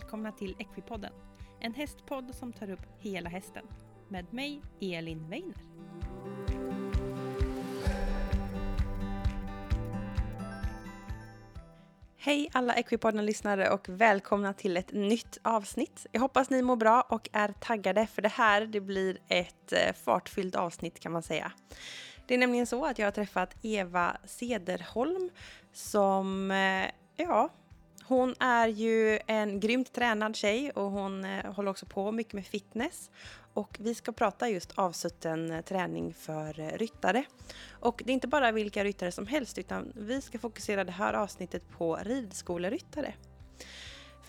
välkomna till Equipodden. En hästpodd som tar upp hela hästen. Med mig, Elin Weiner. Hej alla Equipodden-lyssnare och välkomna till ett nytt avsnitt. Jag hoppas ni mår bra och är taggade för det här det blir ett eh, fartfyllt avsnitt kan man säga. Det är nämligen så att jag har träffat Eva Sederholm som, eh, ja, hon är ju en grymt tränad tjej och hon eh, håller också på mycket med fitness. Och vi ska prata just avsutten eh, träning för eh, ryttare. Och det är inte bara vilka ryttare som helst utan vi ska fokusera det här avsnittet på ridskoleryttare.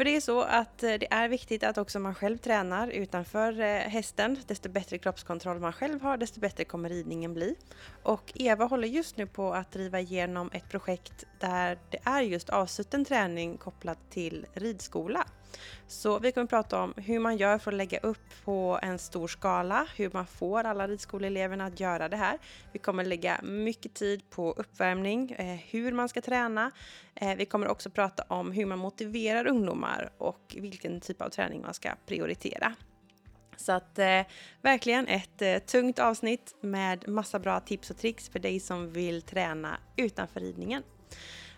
För det är så att eh, det är viktigt att också man själv tränar utanför eh, hästen. Desto bättre kroppskontroll man själv har, desto bättre kommer ridningen bli. Och Eva håller just nu på att driva igenom ett projekt där det är just avsutten träning kopplat till ridskola. Så vi kommer att prata om hur man gör för att lägga upp på en stor skala, hur man får alla ridskoleeleverna att göra det här. Vi kommer lägga mycket tid på uppvärmning, eh, hur man ska träna. Eh, vi kommer också prata om hur man motiverar ungdomar och vilken typ av träning man ska prioritera. Så att eh, verkligen ett eh, tungt avsnitt med massa bra tips och tricks för dig som vill träna utanför ridningen.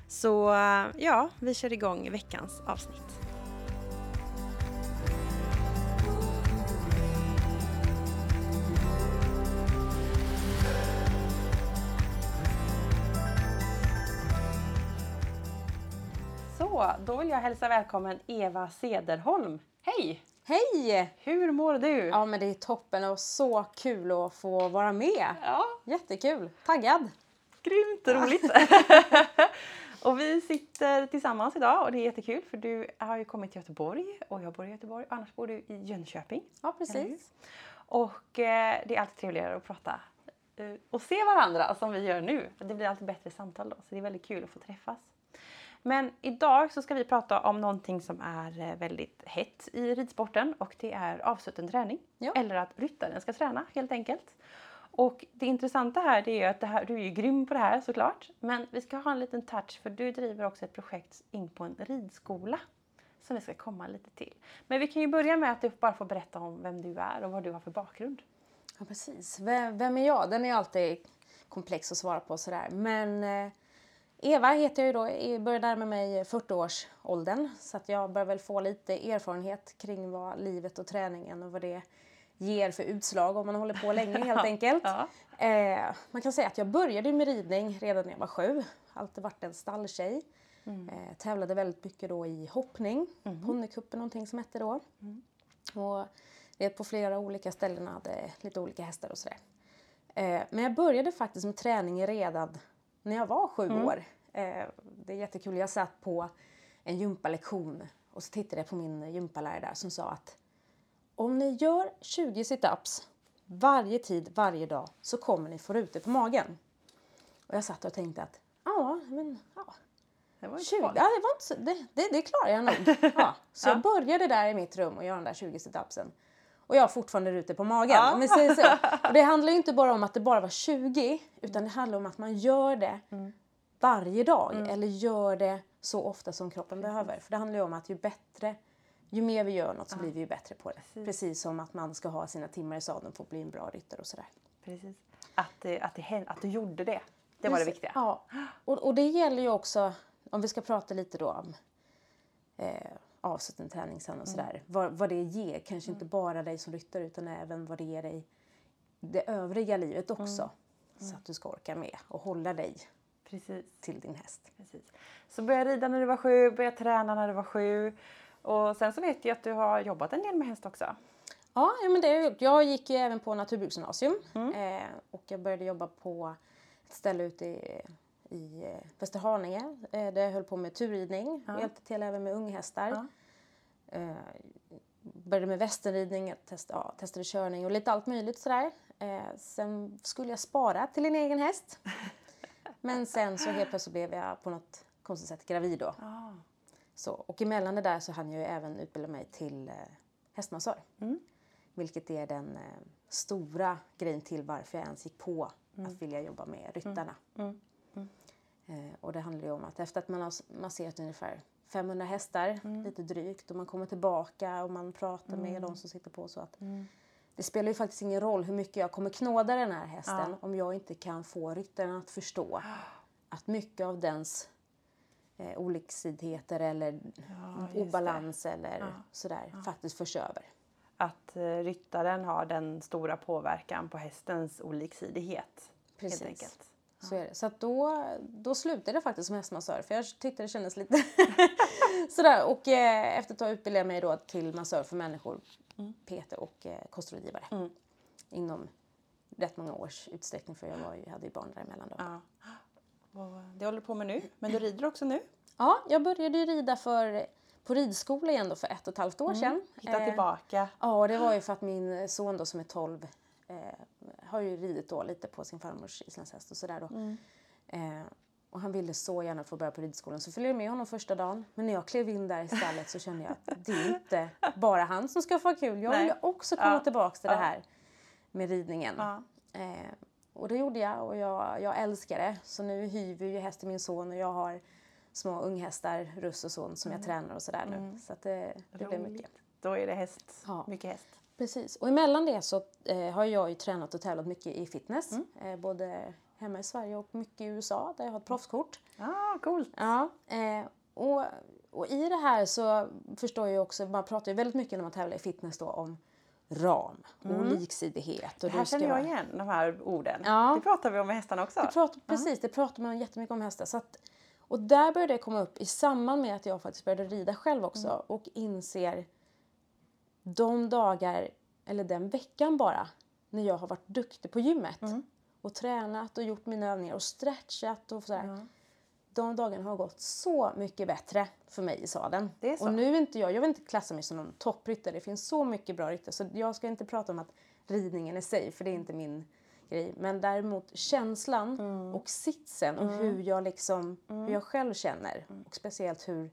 Så eh, ja, vi kör igång veckans avsnitt. Då vill jag hälsa välkommen Eva Sederholm. Hej! Hej! Hur mår du? Ja men det är toppen och så kul att få vara med. Ja, Jättekul, taggad. grymt roligt! och vi sitter tillsammans idag och det är jättekul för du har ju kommit till Göteborg och jag bor i Göteborg. Annars bor du i Jönköping. Ja precis. Och eh, det är alltid trevligare att prata eh, och se varandra som vi gör nu. Det blir alltid bättre samtal då, så det är väldigt kul att få träffas. Men idag så ska vi prata om någonting som är eh, väldigt hett i ridsporten och det är avsutten träning. Ja. Eller att ryttaren ska träna helt enkelt. Och det intressanta här det är att det här, du är ju grym på det här såklart. Men vi ska ha en liten touch för du driver också ett projekt in på en ridskola. Som vi ska komma lite till. Men vi kan ju börja med att du bara får berätta om vem du är och vad du har för bakgrund. Ja precis. Vem, vem är jag? Den är alltid komplex att svara på sådär. Men eh, Eva heter jag ju då, Jag började närma mig 40-årsåldern. Så att jag börjar väl få lite erfarenhet kring vad livet och träningen och vad det ger för utslag om man håller på länge helt enkelt. Ja. Eh, man kan säga att jag började med ridning redan när jag var sju. Alltid varit en stalltjej. Eh, tävlade väldigt mycket då i hoppning. Ponnycupen någonting som hette då. Och red på flera olika ställen hade lite olika hästar och sådär. Eh, men jag började faktiskt med träning redan när jag var sju år. Eh, det är jättekul. Jag satt på en gympalektion och så tittade jag på min gympalärare där som sa att om ni gör 20 situps varje tid, varje dag så kommer ni få rutor på magen. Och jag satt och tänkte att ja, men ja, Det var ju 20, två. ja, det, var inte det, det, det klarar jag nog. Ja. Så Ja. jag började där i mitt rum och göra de där 20 situpsen. Och jag har fortfarande rutor på magen. Ja. Vi säger så. Och det handlar ju inte bara om att det bara var 20 utan det handlar om att man gör det varje dag eller gör det så ofta som kroppen behöver. För det handlar ju om att ju bättre, ju mer vi gör något så blir vi ju bättre på det. Precis. Precis som att man ska ha sina timmar i sadeln för att bli en bra ryttare och sådär. Precis. Att, det, att, det, att du gjorde det. Det var det Precis. viktiga. Ja, och, och det gäller ju också, om vi ska prata lite då om eh, avsutten träning sen och sådär. Vad, vad det ger, kanske inte bara dig som ryttare utan även vad det ger dig det övriga livet också. Så att du ska orka med och hålla dig Precis. till din häst. Precis. Så började rida när du var sju, började träna när du var sju. Och sen så vet jag att du har jobbat en del med häst också. Ja, ja men det har jag gjort. Jag gick ju även på naturbruksgymnasium eh, och jag började jobba på ett ställe ute i, i eh, Västerhaninge eh, där jag höll på med turridning och hjälpte till även med unghästar. Ja. Eh, började med västernridning, jag test, ja, testade körning och lite allt möjligt sådär. Eh, sen skulle jag spara till en egen häst. Men sen så helt plötsligt blev jag på något konstigt sätt gravid då. Ah. Så, och emellan det där så hann jag ju även utbilda mig till eh, hästmassör. Vilket är den eh, stora grejen till varför jag ens gick på att vilja jobba med ryttarna. Eh, och det handlar ju om att efter att man har masserat ungefär 500 hästar, lite drygt. Och man kommer tillbaka och man pratar med de som sitter på. så att Det spelar ju faktiskt ingen roll hur mycket jag kommer knåda den här hästen Ja. om jag inte kan få ryttaren att förstå att mycket av dens eh, oliksidheter eller det. obalans eller sådär faktiskt förs över. Att eh, ryttaren har den stora påverkan på hästens oliksidighet. Precis. Helt enkelt. Så är det. Så då, då slutade jag faktiskt som hästmassör för jag tyckte det kändes lite sådär. Och eh, efter ett tag utbildade jag mig då till massör för människor, PT och eh, kostrådgivare. Mm. Inom rätt många års utsträckning för jag var ju, hade ju barn däremellan då. Ja. Ja. Och det håller du på med nu. Men du rider också nu. jag började ju rida för, på ridskola igen då för ett och ett halvt år sedan. Hitta Eh, tillbaka. Ja, det var ju för att min son då som är 12 eh, har ju ridit då lite på sin farmors islandshäst och sådär då. Eh, och han ville så gärna få börja på ridskolan så följde jag med honom första dagen. Men när jag klev in där i stallet så kände jag att det är inte bara han som ska få ha kul. Jag Nej. vill också komma Ja. tillbaks till det Ja. här med ridningen. Ja. Eh, och det gjorde jag och jag, jag älskar det. Så nu hyr vi ju häst till min son och jag har små unghästar, Russ och son, som jag tränar och sådär nu. Så att det, det blir mycket. Då är det häst. Ja. Mycket häst. Precis. Och emellan det så eh, har jag ju tränat och tävlat mycket i fitness. Mm. Eh, både hemma i Sverige och mycket i USA där jag har ett proffskort. Ah, coolt. Ja. Eh, och, och i det här så förstår jag också, man pratar ju väldigt mycket när man tävlar i fitness då om ram och liksidighet. Och Mm. Det här känner jag igen, de här orden. Ja. Det pratar vi om med hästarna också. Det pratar, precis, det pratar man jättemycket om hästar. Så att, och där började det komma upp i samband med att jag faktiskt började rida själv också Mm. och inser de dagar, eller den veckan bara, när jag har varit duktig på gymmet Mm. och tränat och gjort mina övningar och stretchat och sådär. De dagarna har gått så mycket bättre för mig i sadeln. Och nu är inte jag, jag vill inte klassa mig som någon toppryttare. Det finns så mycket bra ryttare så jag ska inte prata om att ridningen är safe för det är inte min grej. Men däremot känslan Mm. och sitsen och hur jag liksom, hur jag själv känner. Och speciellt hur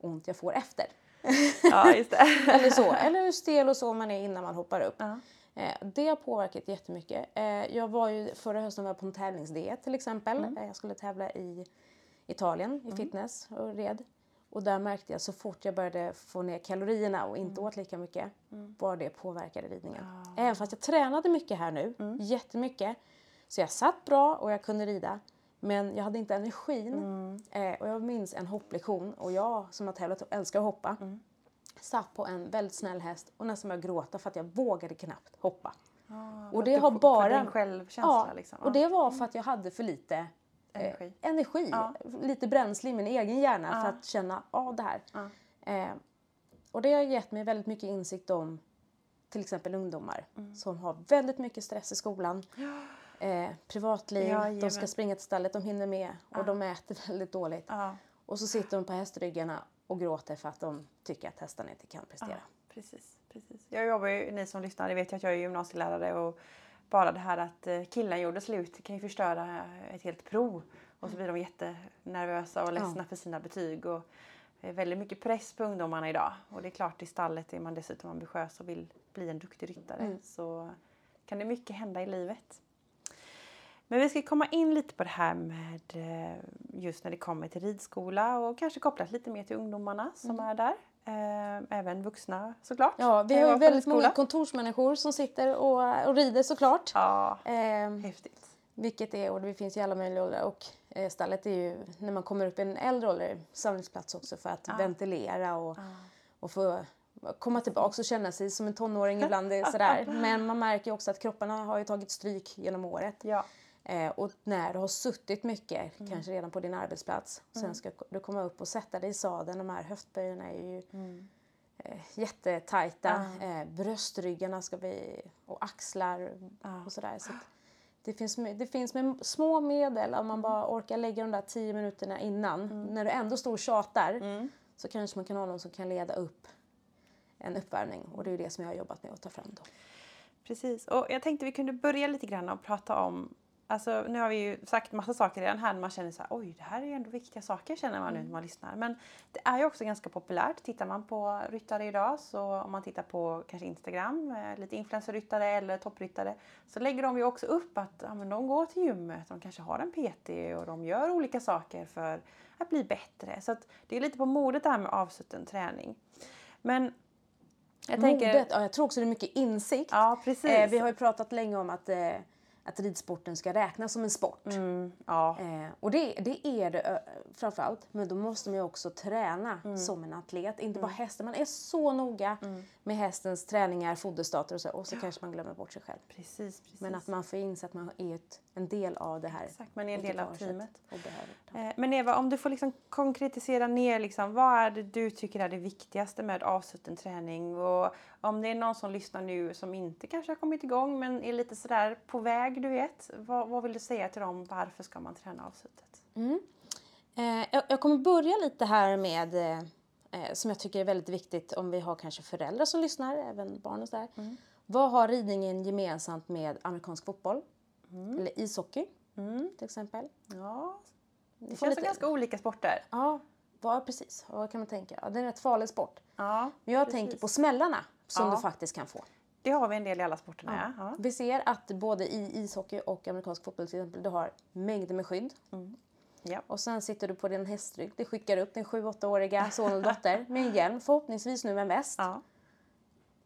ont jag får efter. Ja, just. Eller så. Eller hur stel och så man är innan man hoppar upp. Ja. Eh, det har påverkat jättemycket. Eh, jag var ju förra hösten var på en tävlingsdiet till exempel. Mm. Eh, jag skulle tävla i Italien i fitness och red. Och där märkte jag så fort jag började få ner kalorierna och inte Mm. åt lika mycket, var det påverkade ridningen. Även fast jag tränade mycket här nu, Mm. jättemycket. Så jag satt bra och jag kunde rida. Men jag hade inte energin. Mm. Eh, och jag minns en hopplektion och jag som har tävlat och älskar att hoppa Mm. satt på en väldigt snäll häst och nästan började gråta för att jag vågade knappt hoppa. Ah, Och för det att har du- för bara... din självkänsla ja, liksom. och det var för att jag hade för lite eh, Energi. energi. Ja. Lite bränsle i min egen hjärna för Ja. att känna av det här. Ja. Eh, och det har gett mig väldigt mycket insikt om till exempel ungdomar Mm. som har väldigt mycket stress i skolan. Eh, privatliv, de Jajamän. ska springa till stallet, de hinner med och de äter väldigt dåligt. Ja, Och så sitter de på hästryggarna och gråter för att de tycker att hästarna inte kan prestera. ja, precis, precis. Jag jobbar ju, ni som lyssnar, ni vet ju att jag är gymnasielärare och bara det här att eh, killen gjorde slut kan ju förstöra ett helt prov. Och så blir de jättenervösa och ledsna för sina betyg. Och det är väldigt mycket press på ungdomarna idag. Och det är klart i stallet är man dessutom ambitiös och vill bli en duktig ryttare. Mm. Så kan det mycket hända i livet. Men vi ska komma in lite på det här med eh, just när det kommer till ridskola och kanske kopplat lite mer till ungdomarna som är där. Eh, Även vuxna såklart. Mm. Ja, vi har väldigt många kontorsmänniskor som sitter och, och rider såklart. Ja, Eh, häftigt. vilket är, och det finns ju alla möjliga åldrar. Och eh, stallet är ju, när man kommer upp i en äldre ålder, samlingsplats också för att ventilera och, och få komma tillbaka och känna sig som en tonåring ibland. Sådär. Men man märker också att kropparna har tagit stryk genom året. Ja. Eh, och när du har suttit mycket, Mm. kanske redan på din arbetsplats, sen ska du komma upp och sätta dig i sadeln. De här höftböjarna är ju Mm. eh, jättetajta. Eh, bröstryggarna ska bli, och axlar och sådär. Så det, finns, det finns med små medel, om man Mm. bara orkar lägga de där tio minuterna innan, när du ändå står och tjatar, så kanske man kan ha någon som kan leda upp en uppvärmning. Och det är ju det som jag har jobbat med att ta fram då. Precis. Och jag tänkte vi kunde börja lite grann och prata om Alltså, nu har vi ju sagt massa saker redan här. Man känner så här, oj, det här är ju ändå viktiga saker känner man nu Mm. när man lyssnar. Men det är ju också ganska populärt. Tittar man på ryttare idag, så om man tittar på kanske Instagram, eh, lite influencerryttare eller toppryttare, så lägger de ju också upp att ja, men de går till gymmet, de kanske har en PT och de gör olika saker för att bli bättre. Så att det är lite på modet det här med avsutten träning. Men jag tänker... Modet, ja, jag tror också det är mycket insikt. Ja, precis. Eh, vi har ju pratat länge om att, eh, att ridsporten ska räknas som en sport. mm, ja. Eh, och det, det är det framförallt. Men då måste man ju också träna Mm. som en atlet. Inte bara hästen. Man är så noga med hästens träningar, foderstater och så. Och så kanske man glömmer bort sig själv. Precis, precis. Men att man får inse att man är ett, en del av det här Exakt, man är en del av teamet. Eh, Men Eva, om du får liksom konkretisera ner, liksom, vad är det du tycker är det viktigaste med avsutten träning? Och om det är någon som lyssnar nu som inte kanske har kommit igång men är lite sådär på väg, du vet. Vad, vad vill du säga till dem? Varför ska man träna avsuttet? Eh, jag, jag kommer börja lite här med eh, eh, som jag tycker är väldigt viktigt om vi har kanske föräldrar som lyssnar, även barn och sådär. Mm. Vad har ridningen gemensamt med amerikansk fotboll? Mm. Eller ishockey till exempel? Ja, det känns lite- som ganska olika sporter. Ja, vad, precis. Vad kan man tänka? Ja, det är en rätt farlig sport. Ja, Men jag precis. tänker på smällarna som Ja. du faktiskt kan få. Det har vi en del i alla sporterna, ja. ja. Vi ser att både i ishockey och amerikansk fotboll till exempel, du har mängder med skydd. ja. Och sen sitter du på din hästrygg. Det skickar upp din 7-8-åriga son eller dotter med en hjälm, förhoppningsvis nu med en väst. ja.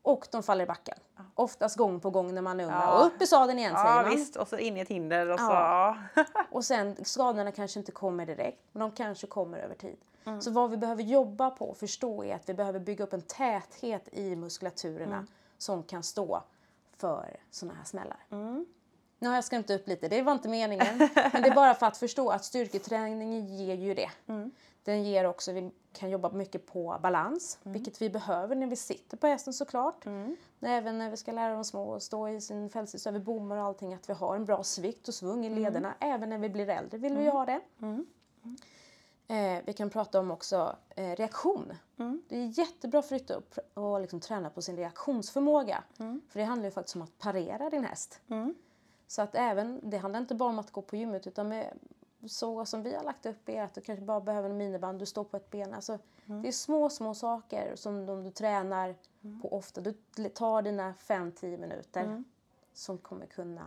Och de faller i backen. Oftast gång på gång när man är ung. Ja. Och upp i sadeln igen säger Ja, man. visst. Och så in i ett hinder och så... Ja. Ja. Och sen skadorna kanske inte kommer direkt, men de kanske kommer över tid. Mm. Så vad vi behöver jobba på och förstå är att vi behöver bygga upp en täthet i muskulaturerna Mm. som kan stå för sådana här smällar. Mm. Nu har jag skrämt upp lite, det var inte meningen. men det är bara för att förstå att styrketräningen ger ju det. Mm. Den ger också, vi kan jobba mycket på balans, Mm. vilket vi behöver när vi sitter på hästen såklart. Även när vi ska lära de små att stå i sin fältsits över bommar och allting, att vi har en bra svikt och svung i lederna. Även när vi blir äldre vill vi ha det. Eh, vi kan prata om också eh, reaktion. Det är jättebra för ryttare att att liksom träna på sin reaktionsförmåga. För det handlar ju faktiskt om att parera din häst. Så att även, det handlar inte bara om att gå på gymmet utan med, så som vi har lagt upp är att du kanske bara behöver en miniband, du står på ett ben. Alltså, Det är små, små saker som om du tränar på ofta. Du tar dina 5-10 minuter som kommer kunna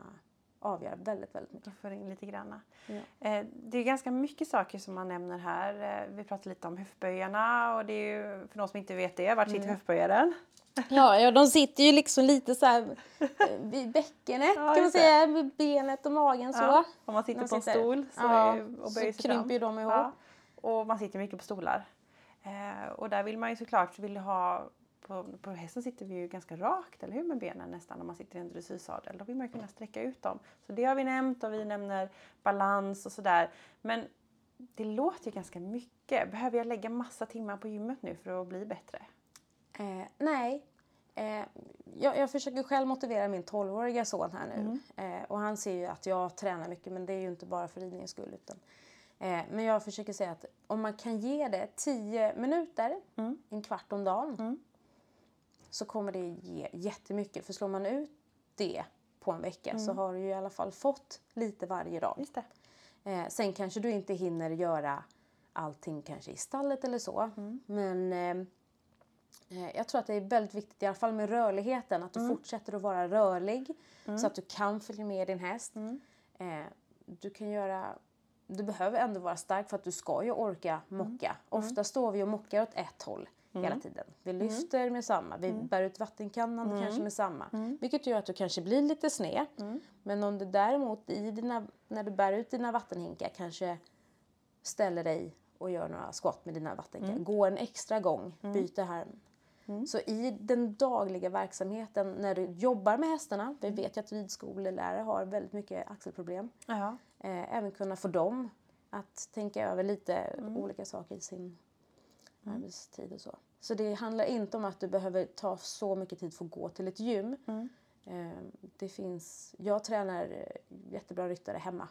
avgöra väldigt, väldigt mycket. Får in lite granna. Ja. Eh, det är ganska mycket saker som man nämner här. Eh, vi pratar lite om höftböjarna och det är ju för de som inte vet det, vart sitter Mm. höftböjaren? Ja, ja, de sitter ju liksom lite så här eh, vid bäckenet Ja, kan man säga, vid benet och magen så. Ja, om man sitter De på en sitter- stol så, ja, är- och så böjer sig krymper ju de ihop. Och man sitter mycket på stolar. Eh, och där vill man ju såklart vill ha på, på hästen sitter vi ju ganska rakt, eller hur? Med benen nästan om man sitter i en dressyrsadel. Då vill man ju kunna sträcka ut dem. Så det har vi nämnt och vi nämner balans och sådär. Men det låter ju ganska mycket. Behöver jag lägga massa timmar på gymmet nu för att bli bättre? Eh, nej. Eh, jag, jag försöker själv motivera min 12-åriga son här nu. Eh, och han ser ju att jag tränar mycket men det är ju inte bara för ridningens skull. Utan, eh, men jag försöker säga att om man kan ge det 10 minuter, en kvart om dagen. Så kommer det ge jättemycket. För slår man ut det på en vecka så har du ju i alla fall fått lite varje dag. Eh, sen kanske du inte hinner göra allting kanske i stallet eller så. Men eh, eh, jag tror att det är väldigt viktigt, i alla fall med rörligheten, att du fortsätter att vara rörlig så att du kan följa med din häst. Eh, du kan göra du behöver ändå vara stark för att du ska ju orka mocka. Ofta står vi och mockar åt ett håll hela tiden. Vi lyfter med samma, vi bär ut vattenkannan kanske med samma. Vilket gör att du kanske blir lite sned. Men om du däremot i dina, när du bär ut dina vattenhinkar kanske ställer dig och gör några skott med dina vattenhinkar. Går en extra gång, byter harm. Så i den dagliga verksamheten när du jobbar med hästarna, vi vet ju att ridskolelärare har väldigt mycket axelproblem. Ja. Eh, även kunna få dem att tänka över lite olika saker i sin arbetstid och så. Så det handlar inte om att du behöver ta så mycket tid för att gå till ett gym. Eh, det finns, jag tränar eh, jättebra ryttare hemma.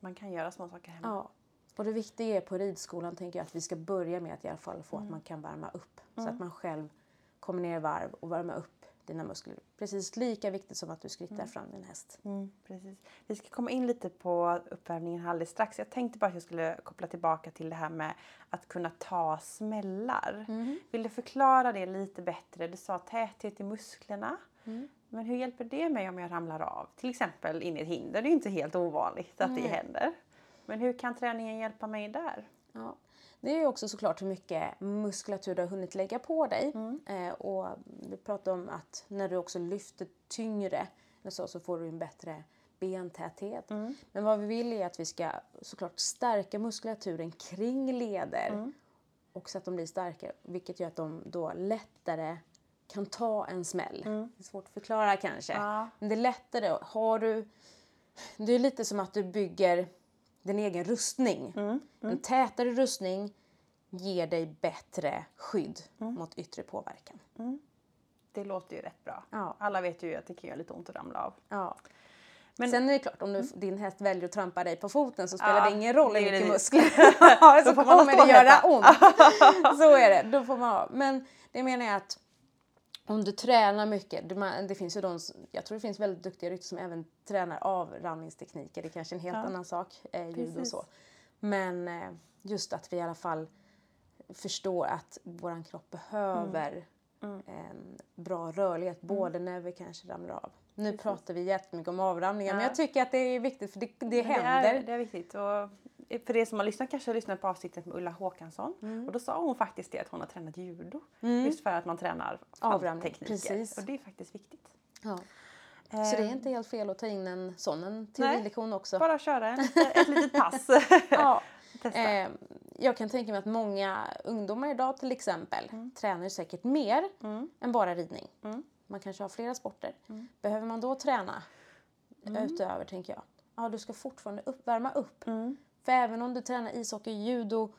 Man kan göra små saker hemma. Ja. Och det viktiga är på ridskolan tänker jag att vi ska börja med att i alla fall få att man kan värma upp. Så att man själv kommer ner i varv och värma upp dina muskler. Precis lika viktigt som att du skrittar fram din häst. Mm, precis. Vi ska komma in lite på uppvärmningen alldeles strax. Jag tänkte bara att jag skulle koppla tillbaka till det här med att kunna ta smällar. Vill du förklara det lite bättre? Du sa täthet i musklerna. Men hur hjälper det mig om jag ramlar av? Till exempel in i ett hinder. Det är inte helt ovanligt att det händer. Men hur kan träningen hjälpa mig där? Ja. Det är ju också såklart hur mycket muskulatur du har hunnit lägga på dig. Eh, och vi pratade om att när du också lyfter tyngre så, så får du en bättre bentäthet. Men vad vi vill är att vi ska såklart stärka muskulaturen kring leder och så att de blir starkare, vilket gör att de då lättare kan ta en smäll. Det är svårt att förklara kanske. Ja. Men det är lättare. Har du... Det är lite som att du bygger din egen rustning. En tätare rustning ger dig bättre skydd mot yttre påverkan. Det låter ju rätt bra. Ja. Alla vet ju att det kan göra lite ont att ramla av. Ja. Men- Sen är det klart, om du, din häst väljer att trampa dig på foten så spelar Ja, det ingen roll hur mycket muskler så får man kommer det göra ont. Så är det, då får man ha. Men det menar jag att om du tränar mycket, det, finns ju de, jag tror det finns väldigt duktiga ryttare som även tränar avramningstekniker, det är kanske är en helt Ja. annan sak, eh, ljud och Precis. så. Men eh, just att vi i alla fall förstår att våran kropp behöver Mm. en bra rörlighet, både när vi kanske ramlar av. Nu pratar vi jättemycket om avramningar, men Ja. jag tycker att det är viktigt för det, det Men händer. Det är, det är viktigt. Och för er som har lyssnat kanske har lyssnat på avsnittet med Ulla Håkansson. Mm. Och då sa hon faktiskt det att hon har tränat judo. Just för att man tränar Avramning, falltekniker. precis. Och det är faktiskt viktigt. Ja. Så det är inte helt fel att ta in en sån en teorilektion också. Bara köra en, ett litet pass. Ja. Eh, jag kan tänka mig att många ungdomar idag till exempel Mm. tränar säkert mer än bara ridning. Man kanske har flera sporter. Mm. Behöver man då träna utöver, tänker jag? Ja, du ska fortfarande upp, värma upp. Mm. För även om du tränar ishockey, judo,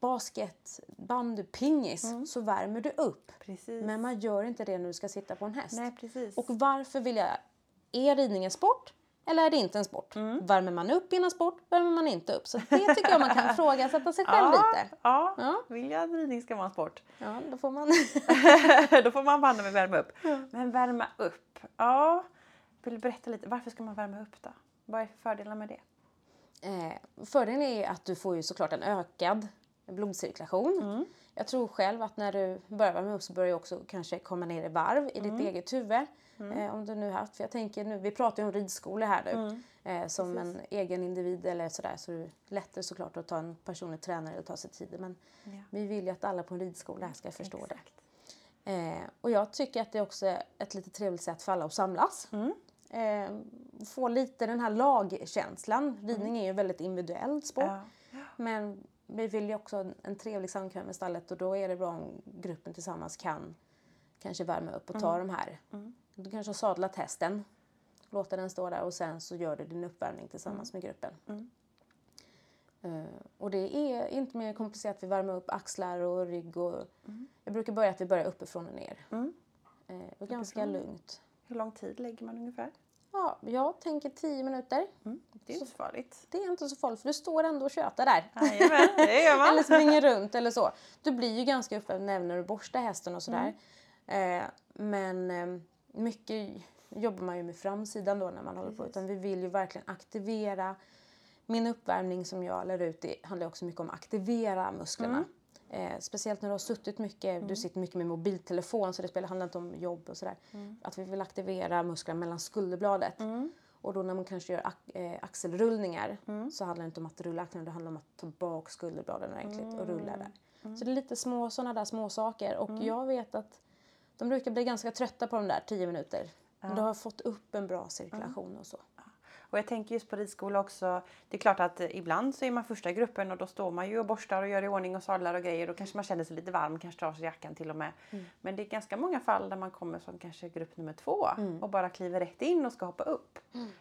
basket, bandy, pingis Mm. så värmer du upp. Precis. Men man gör inte det när du ska sitta på en häst. Nej, precis. Och varför vill jag... Är ridning en sport eller är det inte en sport? Mm. Värmer man upp innan sport, värmer man inte upp? Så det tycker jag man kan ifrågasätta sig själv lite. Ja, Ja. vill jag att ridning ska vara en sport? Ja, då får man... Då får man banne med värma upp. Men värma upp, ja. Vill du berätta lite, varför ska man värma upp då? Vad är för fördelar med det? Eh, fördelen är att du får ju såklart en ökad blodcirkulation. Mm. Jag tror själv att när du börjar värma upp så börjar du också kanske komma ner i varv i Mm. ditt eget huvud. Eh, om du nu haft, för jag tänker nu, vi pratar ju om ridskola här nu. Mm. Eh, som en egen individ eller sådär så är det lättare såklart att ta en personlig tränare och ta sig tid. Men Ja. vi vill ju att alla på en ridskola här ska förstå det. Exakt. Eh, och jag tycker att det är också ett lite trevligt sätt för alla att samlas. Mm. Få lite den här lagkänslan. Ridning är ju väldigt individuell sport. Ja. Men vi vill ju också en, trevlig samkväm med stallet och då är det bra om gruppen tillsammans kan kanske värma upp och ta de här. Du kanske har sadlat hästen, låta den stå där och sen så gör du din uppvärmning tillsammans med gruppen. Eh, och det är inte mer komplicerat. Vi värmer upp axlar och rygg. Och Jag brukar börja att vi börjar uppifrån och ner. Mm. Eh, och ganska lugnt. Hur lång tid lägger man ungefär? Ja, jag tänker 10 minuter. Det är inte så farligt. Det är inte så farligt för du står ändå och tjötar där. Jajamän, det gör man. eller springer runt eller så. Du blir ju ganska uppvärmd även när du borstar hästen och sådär. Mm. Eh, men eh, mycket jobbar man ju med framsidan då när man håller på. Utan vi vill ju verkligen aktivera. Min uppvärmning som jag lär ut det handlar också mycket om att aktivera musklerna. Mm. Eh, speciellt när du har suttit mycket, du sitter mycket med mobiltelefon så det spelar, handlar inte om jobb och sådär. Mm. Att vi vill aktivera musklerna mellan skulderbladet. Och då när man kanske gör eh, axelrullningar Mm. så handlar det inte om att rulla axlarna, det handlar om att ta bak skulderbladen ordentligt och rulla där. Mm. Så det är lite små sådana där små saker och jag vet att de brukar bli ganska trötta på de där 10 minuter. Men du har fått upp en bra cirkulation och så. Och jag tänker just på ridskola också. Det är klart att ibland så är man första gruppen och då står man ju och borstar och gör i ordning och sadlar och grejer. Då kanske man känner sig lite varm, kanske tar sig jackan till och med. Men det är ganska många fall där man kommer som kanske grupp nummer två och bara kliver rätt in och ska hoppa upp.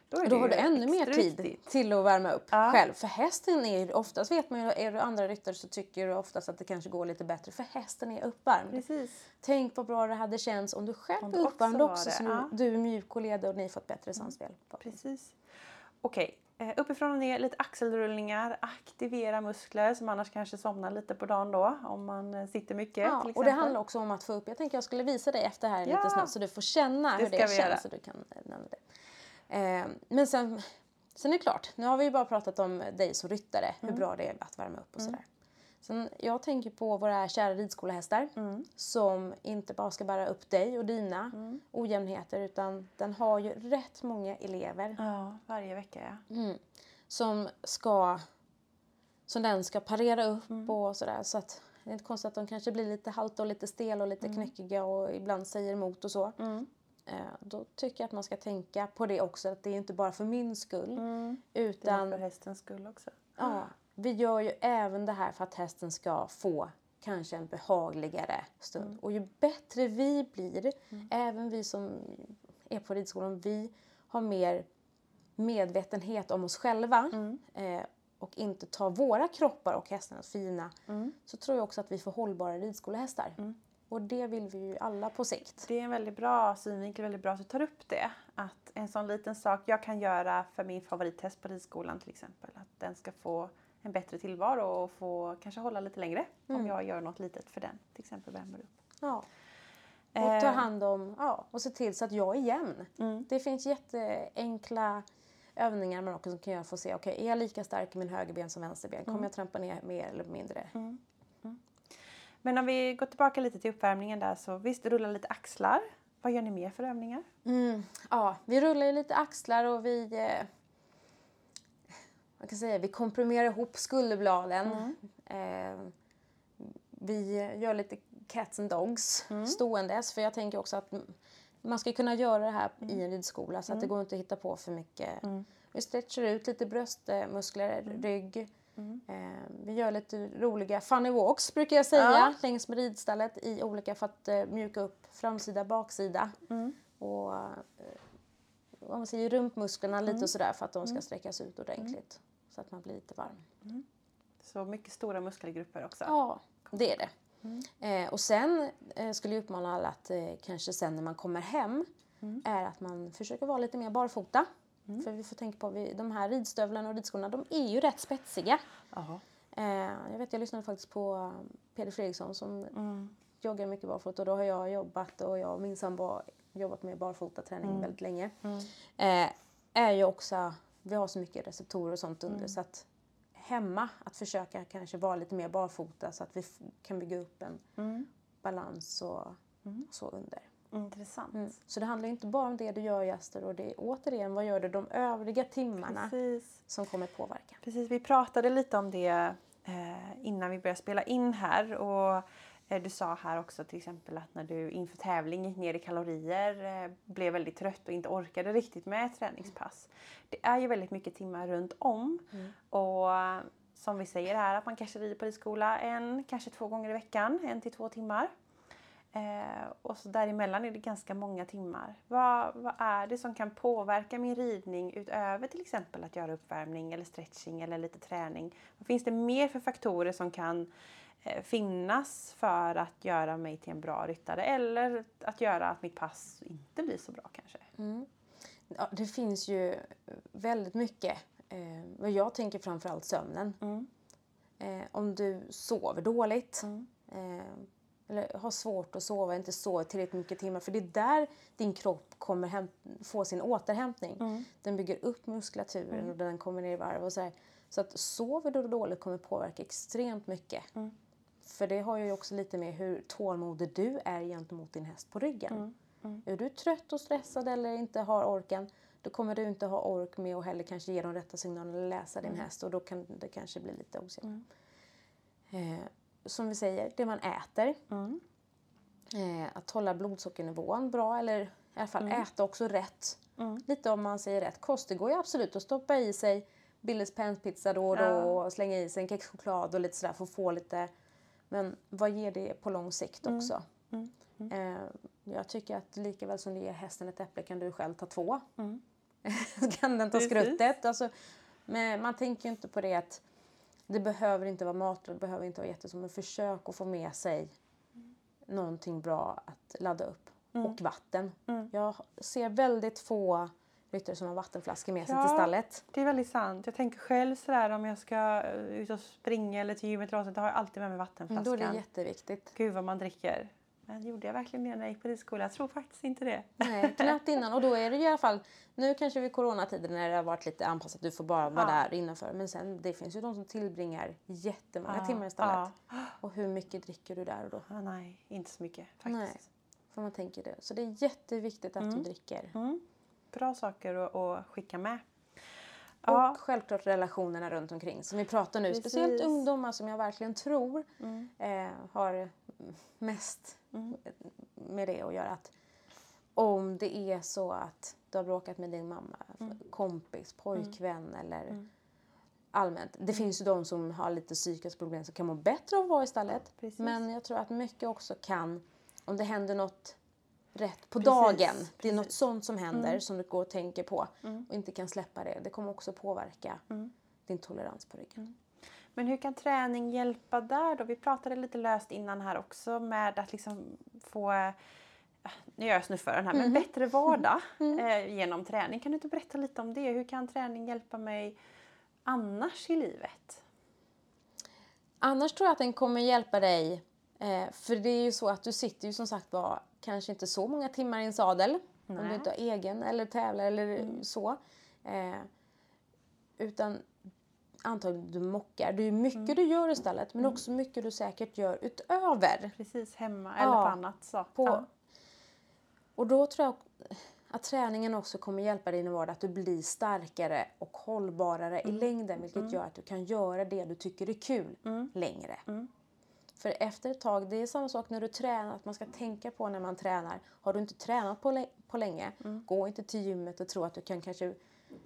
Då, är Och då har du ännu mer tid till att värma upp Ja. själv. För hästen är ju, oftast vet man ju, är du andra ryttare så tycker du oftast att det kanske går lite bättre för hästen är uppvärmd. Precis. Tänk vad bra det hade känts om du själv Om du också uppvärmd också, det, så ja. du, är mjuk och ledig och ni får ett bättre samspel. Precis. Okej, Eh, uppifrån och ner, lite axelrullningar, aktivera muskler som annars kanske somnar lite på dagen då om man eh, sitter mycket. Ja, och det handlar också om att få upp, jag tänker jag skulle visa dig efter här Ja. lite snabbt så du får känna Det hur det känns. göra. Så du kan eh, nämna det. Eh, men sen, sen är det klart, nu har vi ju bara pratat om dig som ryttare, Mm. hur bra det är att värma upp och sådär. Sen, jag tänker på våra kära ridskolehästar Mm. som inte bara ska bära upp dig och dina Mm. ojämnheter utan den har ju rätt många elever Ja, varje vecka ja. Mm. Som ska som den ska parera upp Mm. och sådär. Så att det är inte konstigt att de kanske blir lite halta och lite stel och lite knäckiga och ibland säger emot och så. Mm. Eh, då tycker jag att man ska tänka på det också. Att det är inte bara för min skull. Mm. Det är Utan för hästens skull också. ja, vi gör ju även det här för att hästen ska få kanske en behagligare stund. Mm. Och ju bättre vi blir, även vi som är på ridskolan, vi har mer medvetenhet om oss själva Mm. eh, och inte tar våra kroppar och hästarnas fina Mm. så tror jag också att vi får hållbara ridskolehästar. Och det vill vi ju alla på sikt. Det är en väldigt bra synvinkel, väldigt bra att du tar upp det. Att en sån liten sak jag kan göra för min favorithäst på ridskolan till exempel. Att den ska få en bättre tillvaro och få kanske hålla lite längre om jag gör något litet för den. Till exempel värmer upp. Ja. Och Eh. ta hand om, ja, och se till så att jag är jämn. Mm. Det finns jätteenkla övningar man också kan göra för att se, okej, är jag lika stark i min högerben som vänsterben? Kommer jag trampa ner mer eller mindre? Men om vi går tillbaka lite till uppvärmningen där så visst, rulla lite axlar. Vad gör ni mer för övningar? Mm, ja, vi rullar ju lite axlar och vi... Eh, vad kan säga? Vi komprimerar ihop skulderbladen. Eh, vi gör lite cats and dogs ståendes. För jag tänker också att man ska kunna göra det här i en ridskola så att det går inte att hitta på för mycket. Vi stretchar ut lite bröstmuskler, rygg. Eh, vi gör lite roliga funny walks brukar jag säga Ja. längs med ridstallet i olika för att eh, mjuka upp framsida, baksida. Och eh, om man säger rumpmusklerna lite och sådär för att de ska sträckas ut ordentligt. Så att man blir lite varm. Så mycket stora muskelgrupper också. Ja, det är det. Eh, och sen eh, skulle jag uppmana alla att eh, kanske sen när man kommer hem är att man försöker vara lite mer barfota. För vi får tänka på vi, de här ridstövlarna och ridskorna de är ju rätt spetsiga. Eh, jag vet, jag lyssnade faktiskt på um, Peder Fredriksson som Mm. joggar mycket barfota och då har jag jobbat och jag och min sambo har jobbat med barfotaträning väldigt länge. Eh, är ju också, vi har så mycket receptorer och sånt under så att hemma att försöka kanske vara lite mer barfota så att vi kan bygga upp en balans och så under. Intressant. Mm. Så det handlar inte bara om det du gör Ester och det är återigen vad gör du de övriga timmarna Precis. som kommer påverka. Precis, vi pratade lite om det eh, innan vi började spela in här. Och du sa här också till exempel att när du inför tävling gick ner i kalorier, eh, blev väldigt trött och inte orkade riktigt med ett träningspass. Det är ju väldigt mycket timmar runt om. Och eh, som vi säger här, att man kanske rider på ridskola en, kanske två gånger i veckan, en till två timmar. Eh, och så däremellan är det ganska många timmar. Vad, vad är det som kan påverka min ridning utöver till exempel att göra uppvärmning eller stretching eller lite träning? Vad finns det mer för faktorer som kan eh, finnas för att göra mig till en bra ryttare eller att göra att mitt pass inte blir så bra kanske? Ja, det finns ju väldigt mycket. Eh, jag tänker framförallt sömnen. Mm. Eh, om du sover dåligt eh, eller har svårt att sova, inte sover tillräckligt mycket timmar. För det är där din kropp kommer hem, få sin återhämtning. Den bygger upp muskulaturen och den kommer ner i varv. Och så, här. så att sover du dåligt kommer påverka extremt mycket. För det har ju också lite med hur tålmodig du är gentemot din häst på ryggen. Är du trött och stressad eller inte har orken då kommer du inte ha ork med att heller kanske ge de rätta signalerna eller läsa din häst och då kan det kanske bli lite ojämnt. Eh, som vi säger, det man äter. Eh, att hålla blodsockernivån bra eller i alla fall äta också rätt. Lite om man säger rätt kost. Det går ju absolut att stoppa i sig Billys panpizza då och då och slänga i sig en kexchoklad och lite sådär för att få lite men vad ger det på lång sikt också? Eh, jag tycker att lika väl som du ger hästen ett äpple kan du själv ta två. Så kan den ta Precis. skruttet. Alltså, men man tänker ju inte på det att det behöver inte vara mat och det behöver inte vara jätteså. Men försök att få med sig någonting bra att ladda upp. Och vatten. Jag ser väldigt få ryttare som har vattenflaskor med sig Ja. till stallet. Det är väldigt sant. Jag tänker själv sådär om jag ska eh, ut och springa eller till gymmet eller något då har jag alltid med mig Mm, vattenflaskan. Då är det jätteviktigt. Gud vad man dricker. Men gjorde jag verkligen det när jag gick på ridskola? Jag tror faktiskt inte det. Nej, knappt innan. Och då är det i alla fall, nu kanske vid coronatider när det har varit lite anpassat, du får bara vara Ja. där innanför. Men sen, det finns ju de som tillbringar jättemånga Ja, timmar i stallet. Och hur mycket dricker du där och då? Ah, nej, inte så mycket faktiskt. Nej. För man tänker det. Så det är jätteviktigt att du dricker. Mm. Bra saker att, att skicka med. Och Ja, självklart relationerna runt omkring som vi pratar nu. Speciellt Precis. ungdomar som jag verkligen tror Mm. eh, har mest med det att göra. Att om det är så att du har bråkat med din mamma, Mm. kompis, pojkvän eller allmänt. Det finns ju de som har lite psykiska problem som kan må bättre av att vara i stallet. Precis. Men jag tror att mycket också kan, om det händer något rätt på Precis, dagen. Det är. Mm. något sånt som händer som du går och tänker på och inte kan släppa det. Det kommer också påverka Mm. din tolerans på ryggen. Men hur kan träning hjälpa där då? Vi pratade lite löst innan här också med att liksom få, eh, nu gör jag snuffaren här, men bättre vardag eh, genom träning. Kan du inte berätta lite om det? Hur kan träning hjälpa mig annars i livet? Annars tror jag att den kommer hjälpa dig. Eh, för det är ju så att du sitter ju som sagt var kanske inte så många timmar i en sadel. Om Nej. du inte har egen eller tävlar eller så. Eh, utan antagligen du mockar. Det är mycket du gör i stallet men också mycket du säkert gör utöver. Precis hemma eller Ja, på annat så. På, Ja. Och då tror jag att träningen också kommer hjälpa dig i din vardag att du blir starkare och hållbarare i längden vilket gör att du kan göra det du tycker är kul längre. För efter ett tag, det är samma sak när du tränar, att man ska tänka på när man tränar. Har du inte tränat på, på länge, gå inte till gymmet och tro att du kan kanske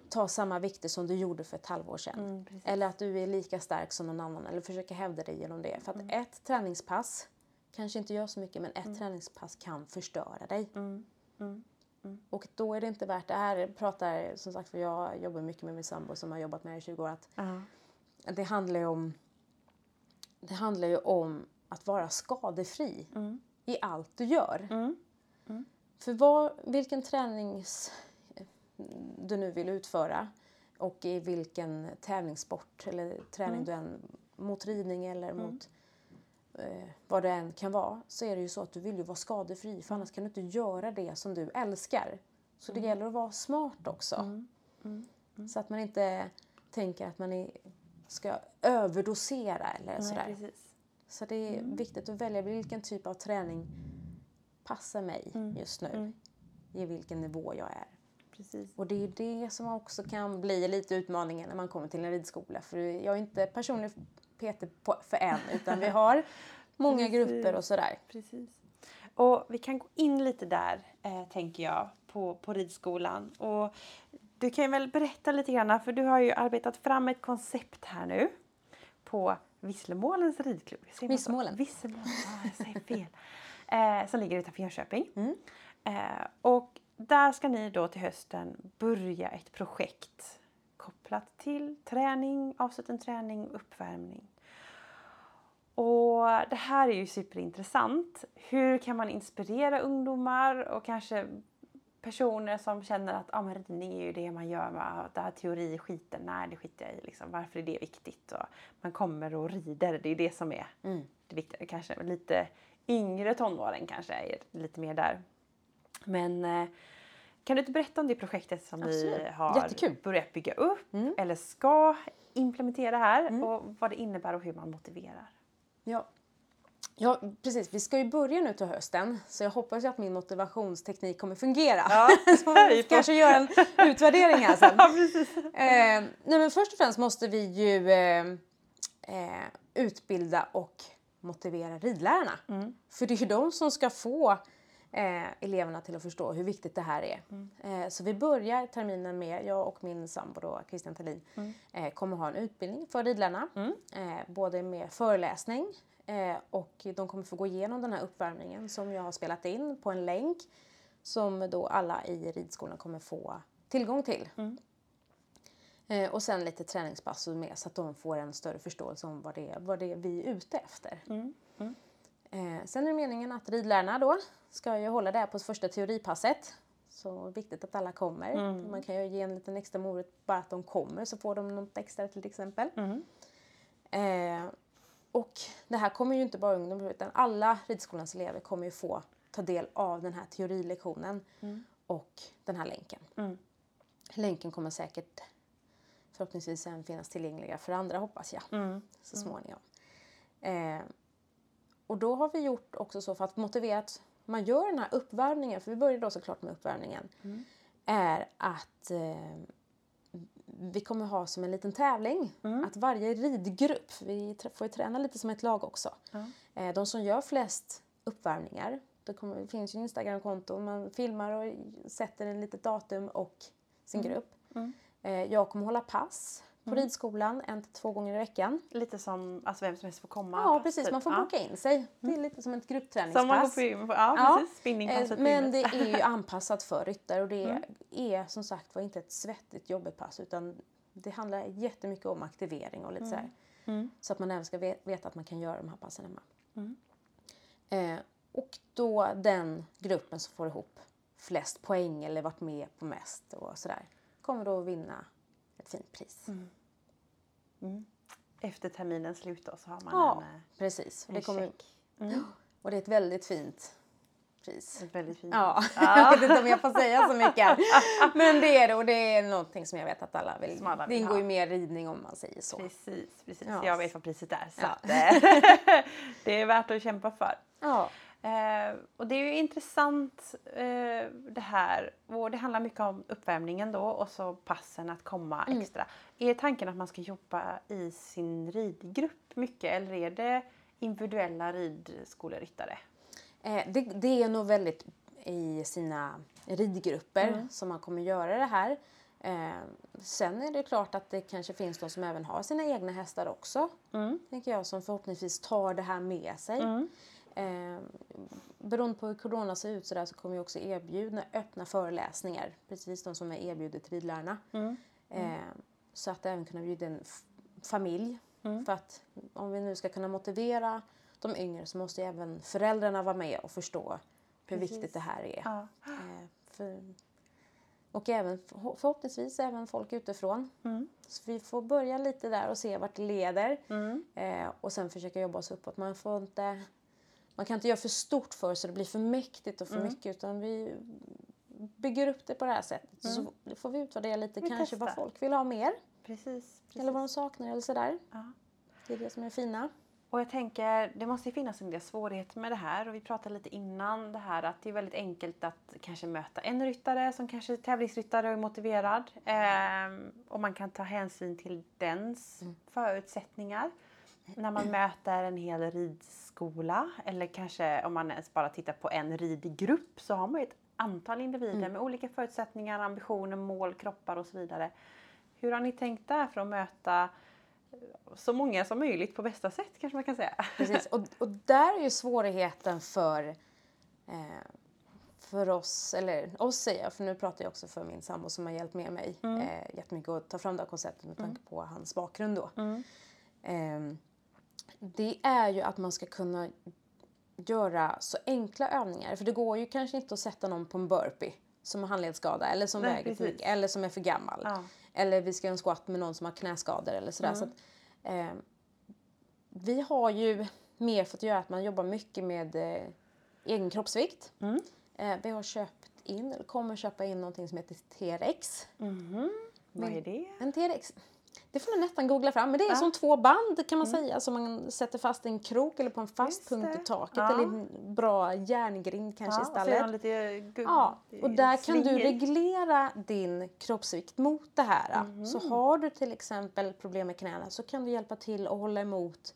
ta samma vikter som du gjorde för ett halvår sedan. eller att du är lika stark som någon annan eller försöka hävda dig genom det. För att ett träningspass kanske inte gör så mycket men ett träningspass kan förstöra dig. Och då är det inte värt det. Här pratar, som sagt för jag jobbar mycket med min sambo som har jobbat med det i 20 år. Att Ja. det handlar ju om, det handlar ju om att vara skadefri i allt du gör. För vad, vilken tränings du nu vill utföra och i vilken tävlingssport eller träning du än mot ridning eller mot eh, vad det än kan vara så är det ju så att du vill ju vara skadefri för annars kan du inte göra det som du älskar. Så det gäller att vara smart också. Så att man inte tänker att man är, ska överdosera eller Nej, sådär. precis. Så det är viktigt att välja vilken typ av träning passar mig just nu. I vilken nivå jag är. precis. Och det är det som också kan bli lite utmaningen när man kommer till en ridskola. För jag är inte personlig PT på, för en utan vi har många grupper och sådär. Precis. Och vi kan gå in lite där, eh, tänker jag, på, på ridskolan. Och du kan väl berätta lite grann, för du har ju arbetat fram ett koncept här nu på Visslemålens ridklubb. Vissmålen. Visslemålen, ja, jag säger fel. Eh, som ligger utanför Jönköping. Mm. Eh, och där ska ni då till hösten börja ett projekt kopplat till träning, avslutande träning, uppvärmning. Och det här är ju superintressant. Hur kan man inspirera ungdomar och kanske personer som känner att ah, men ridning är ju det man gör, va? det här teori är skiten, nej det skiter jag i. Liksom. Varför är det viktigt? Och man kommer och rider, det är det som är Mm. det viktiga. Kanske lite yngre tonåren kanske är lite mer där. Men eh, kan du inte berätta om det projektet som Absolut. har Jättekul. börjat bygga upp Mm. eller ska implementera här och vad det innebär och hur man motiverar? Ja. Ja, precis. Vi ska ju börja nu till hösten så jag hoppas ju att min motivationsteknik kommer fungera. Ja, så vi kanske gör en utvärdering här sen. Ja. Eh, nej men först och främst måste vi ju eh, eh, utbilda och motivera ridlärarna. För det är ju de som ska få eh, eleverna till att förstå hur viktigt det här är. Eh, så vi börjar terminen med, jag och min sambo då, Christian Thelin, eh, kommer ha en utbildning för ridlärarna. Eh, både med föreläsning eh, och de kommer få gå igenom den här uppvärmningen som jag har spelat in på en länk som då alla i ridskolan kommer få tillgång till. Eh, och sen lite träningspass med så att de får en större förståelse om vad det är, vad det är vi är ute efter. Eh, sen är det meningen att ridlärarna då ska ju hålla det här på första teoripasset. så viktigt att alla kommer. Man kan ju ge en liten extra morot bara att de kommer så får de något extra till exempel. Eh, och det här kommer ju inte bara ungdomar utan alla ridskolans elever kommer ju få ta del av den här teorilektionen och den här länken. Länken kommer säkert förhoppningsvis sen finnas tillgängliga för andra hoppas jag så småningom. Eh, och då har vi gjort också så för att motivera att man gör den här uppvärmningen, för vi börjar då såklart med uppvärmningen, är att eh, vi kommer ha som en liten tävling att varje ridgrupp, vi får ju träna lite som ett lag också, eh, de som gör flest uppvärmningar, det, kommer, det finns ju Instagramkonto, man filmar och sätter en litet datum och sin grupp. Eh, jag kommer hålla pass på ridskolan en till två gånger i veckan. Lite som alltså vem som helst får komma. Ja, precis. typ. Man får Ja. boka in sig. Det är lite som ett gruppträningspass. Som man går på gym. Ja, Ja, precis. Spinningpasset Eh, Men det är ju anpassat för ryttare och det är som sagt var inte ett svettigt jobbigt pass utan det handlar jättemycket om aktivering och lite så här. Så att man även ska ve- veta att man kan göra de här passen hemma. Eh, och då den gruppen som får ihop flest poäng eller varit med på mest och sådär kommer då att vinna ett fint pris. Efter terminens slut då så har man Ja, en, eh, precis. en Det kommer, check. och det är ett väldigt fint pris. Ett väldigt fint. Ja, jag vet inte om jag får säga så mycket. Men det är det och det är någonting som jag vet att alla vill. Som alla det vill ingår ha. ju mer ridning om man säger så. Precis, precis. Ja. Jag vet vad priset är. Så Ja. eh, det är värt att kämpa för. Ja, Eh, och det är ju intressant eh, det här. Och det handlar mycket om uppvärmningen då och så passen att komma Mm. extra. Är tanken att man ska jobba i sin ridgrupp mycket eller är det individuella ridskoleryttare? eh, det, det är nog väldigt i sina ridgrupper Mm. som man kommer göra det här. Eh, sen är det klart att det kanske finns de som även har sina egna hästar också. Mm. Tänker jag som förhoppningsvis tar det här med sig. Eh, beroende på hur corona ser ut så, där, så kommer vi också erbjuda öppna föreläsningar. Precis de som är erbjudet ridlärarna. Eh, så att även kunna bjuda en familj. För att om vi nu ska kunna motivera de yngre så måste ju även föräldrarna vara med och förstå hur viktigt det här är. Ja. Eh, för, och även förho- förhoppningsvis även folk utifrån. Så vi får börja lite där och se vart det leder. Eh, och sen försöka jobba oss uppåt. Man, får inte, man kan inte göra för stort för så det blir för mäktigt och för mycket. Utan vi bygger upp det på det här sättet. Så får vi utvärdera lite Vi kanske vad testar. folk vill ha mer. Precis. precis. Eller vad de saknar eller sådär. Ja. Det är det som är fina. Och jag tänker, det måste ju finnas en del svårigheter med det här och vi pratade lite innan det här att det är väldigt enkelt att kanske möta en ryttare som kanske är tävlingsryttare och är motiverad. Ehm, och man kan ta hänsyn till dens förutsättningar. När man möter en hel ridskola eller kanske om man ens bara tittar på en ridgrupp så har man ju ett antal individer med olika förutsättningar, ambitioner, mål, kroppar och så vidare. Hur har ni tänkt där för att möta så många som möjligt på bästa sätt kanske man kan säga. Precis. Och, och där är ju svårigheten för, eh, för oss, eller oss säger jag, för nu pratar jag också för min sambo som har hjälpt med mig eh, jättemycket att ta fram det här konceptet med tanke på hans bakgrund då. Ehm, det är ju att man ska kunna göra så enkla övningar. För det går ju kanske inte att sätta någon på en burpee som har handledsskada eller som Nej, väger för mycket eller som är för gammal. Ja. Eller vi ska göra en squat med någon som har knäskador eller sådär. Så att, eh, vi har ju mer fått göra att man jobbar mycket med eh, egen kroppsvikt. Eh, vi har köpt in, eller kommer köpa in någonting som heter T-rex. Vad är det? En T-rex. Det får du nästan googla fram. Men det är som två band kan man säga som man sätter fast i en krok eller på en fast Just punkt det. i taket Ja. eller en bra järngrind kanske Ja, i och gub- Ja, och där kan du reglera din kroppsvikt mot det här. Mhm. Så har du till exempel problem med knäna så kan du hjälpa till och hålla emot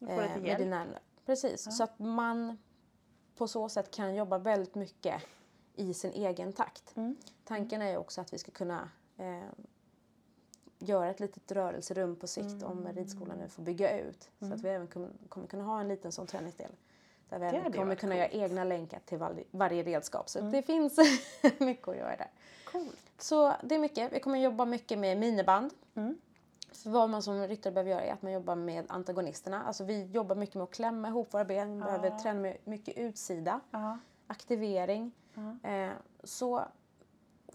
får eh, med dina Precis, så att man på så sätt kan jobba väldigt mycket i sin egen takt. Mm. Tanken är ju också att vi ska kunna eh, göra ett litet rörelserum på sikt om Mm. ridskolan nu får bygga ut. Så att vi även kommer, kunna ha en liten sån träningsdel. Där vi även kommer kunna coolt. göra egna länkar till varje, varje redskap. Så Mm. det finns mycket att göra där. Coolt. Så det är mycket. Vi kommer jobba mycket med miniband. Mm. För vad man som ryttare behöver göra är att man jobbar med antagonisterna. Alltså vi jobbar mycket med att klämma ihop våra ben. Vi behöver träna med mycket utsida. Ja. aktivering. Eh, så,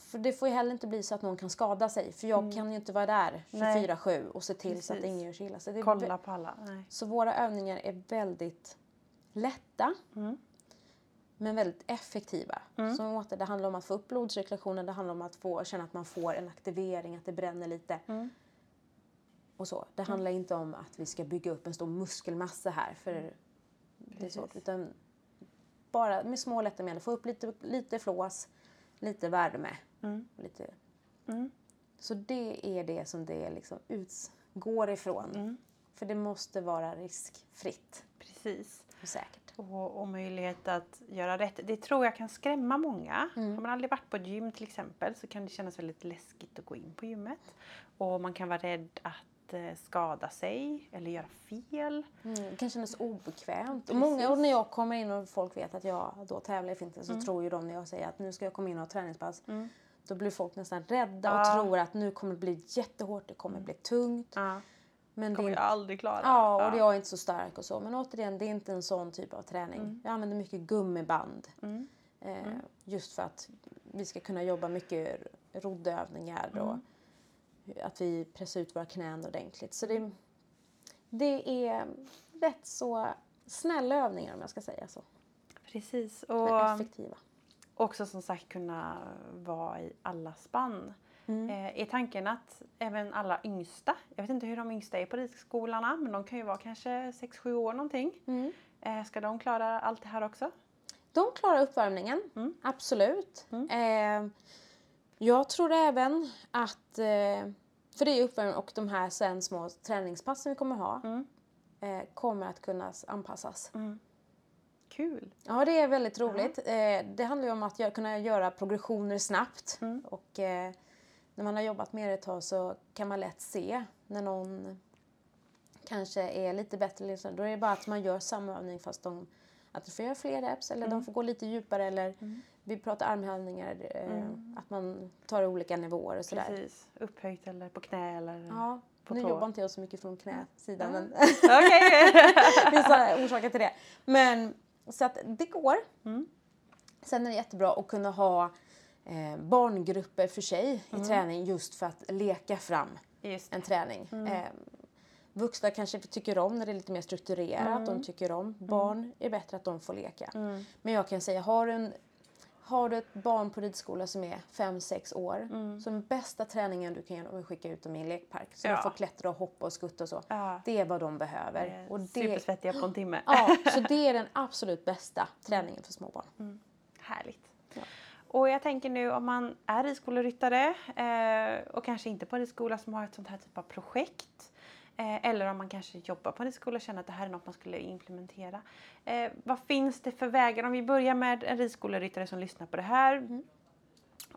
för det får ju heller inte bli så att någon kan skada sig. För jag kan ju inte vara där Nej. 24-7 och se till så att Precis. ingen gör sig illa. Så, det Kolla på alla. Nej. så våra övningar är väldigt lätta. Men väldigt effektiva. Så åter, det handlar om att få upp blodcirkulationen, det handlar om att få, känna att man får en aktivering, att det bränner lite. Och så. Det handlar inte om att vi ska bygga upp en stor muskelmassa här. För det är svårt. Utan bara med små lätta medel. Få upp lite, lite flås, lite värme. Och Lite. Så det är det som det liksom utgår ifrån. För det måste vara riskfritt Precis. och säkert. Och, och möjlighet att göra rätt. Det tror jag kan skrämma många. Mm. Har man aldrig varit på ett gym till exempel så kan det kännas väldigt läskigt att gå in på gymmet. Och man kan vara rädd att eh, skada sig eller göra fel. Mm, det kan kännas obekvämt. Och, många, och när jag kommer in och folk vet att jag då tävlar i finten Mm. så tror ju de när jag säger att nu ska jag komma in och ha träningspass. Då blir folk nästan rädda och Ja. tror att nu kommer det bli jättehårt, det kommer bli tungt. Ja. Men det kommer är jag aldrig klara. Ja, och jag är inte så stark och så. Men återigen, det är inte en sån typ av träning. Mm. Jag använder mycket gummiband. Eh, just för att vi ska kunna jobba mycket roddövningar och Mm. att vi pressar ut våra knän ordentligt. Så det, det är rätt så snälla övningar om jag ska säga så. Precis. Men Och effektiva. Också som sagt kunna vara i alla spann. Mm. Eh, är tanken att även alla yngsta, jag vet inte hur de yngsta är på ridskolorna, men de kan ju vara kanske 6-7 år någonting. Mm. Eh, ska de klara allt det här också? De klarar uppvärmningen, Mm. absolut. Eh, jag tror även att, eh, för det är uppvärmning och de här sen små träningspassen vi kommer ha, Mm. kommer att kunna anpassas. Kul! Ja, det är väldigt roligt. Eh, det handlar ju om att kunna göra progressioner snabbt. Mm. Och eh, när man har jobbat med det ett tag så kan man lätt se när någon kanske är lite bättre. Liksom. Då är det bara att man gör samma övning fast de, att de får göra fler reps eller Mm. de får gå lite djupare eller vi pratar armhävningar, eh, att man tar olika nivåer och sådär. Mm. Precis. Upphöjt eller på knä eller Ja, på nu tå. jobbar inte jag så mycket från knäsidan men Okej! det finns orsaker till det. Men så att det går. Mm. Sen är det jättebra att kunna ha eh, barngrupper för sig Mm. i träning just för att leka fram en träning. Mm. Eh, vuxna kanske tycker om när det är lite mer strukturerat. Mm. De tycker om. Barn är bättre att de får leka. Mm. Men jag kan säga, har du, en, har du ett barn på ridskola som är 5-6 år. Så den bästa träningen du kan göra är att skicka ut dem i en lekpark. Så Ja. de får klättra och hoppa och skutta och så. Ja. Det är vad de behöver. Eh, Och det, Supersvettiga på en timme. Ja, så det är den absolut bästa träningen för små barn. Mm. Härligt. Och jag tänker nu om man är ridskoleryttare eh, och kanske inte på en ridskola som har ett sånt här typ av projekt. Eh, eller om man kanske jobbar på en ridskola och känner att det här är något man skulle implementera. Eh, vad finns det för vägar? Om vi börjar med en ridskoleryttare som lyssnar på det här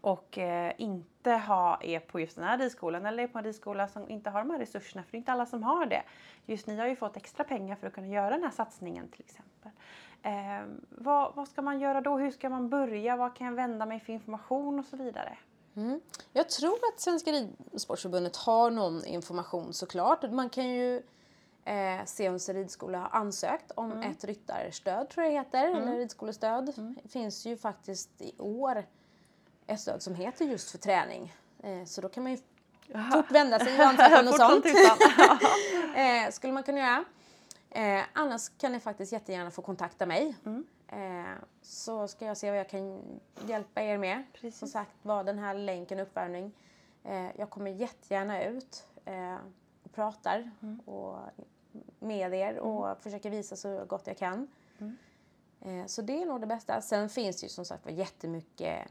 och eh, inte ha, är på just den här ridskolan eller är på en ridskola som inte har de här resurserna, för det är inte alla som har det. Just ni har ju fått extra pengar för att kunna göra den här satsningen till exempel. Eh, vad, vad ska man göra då? Hur ska man börja? Vad kan jag vända mig för information och så vidare? Mm. Jag tror att Svenska Ridsportförbundet har någon information såklart. Man kan ju eh, se om sin ridskola har ansökt om ett ryttarstöd tror jag det heter, eller ridskolestöd. Det finns ju faktiskt i år ett stöd som heter just för träning. Eh, så då kan man ju fort vända sig och ansöka om något Fort som sånt. eh, skulle man kunna göra. Eh, annars kan ni faktiskt jättegärna få kontakta mig. Mm. Eh, så ska jag se vad jag kan hjälpa er med. Precis. Som sagt var den här länken uppvärmning. Eh, jag kommer jättegärna ut eh, och pratar Mm. och med er och försöker visa så gott jag kan. Mm. Eh, så det är nog det bästa. Sen finns det ju som sagt var jättemycket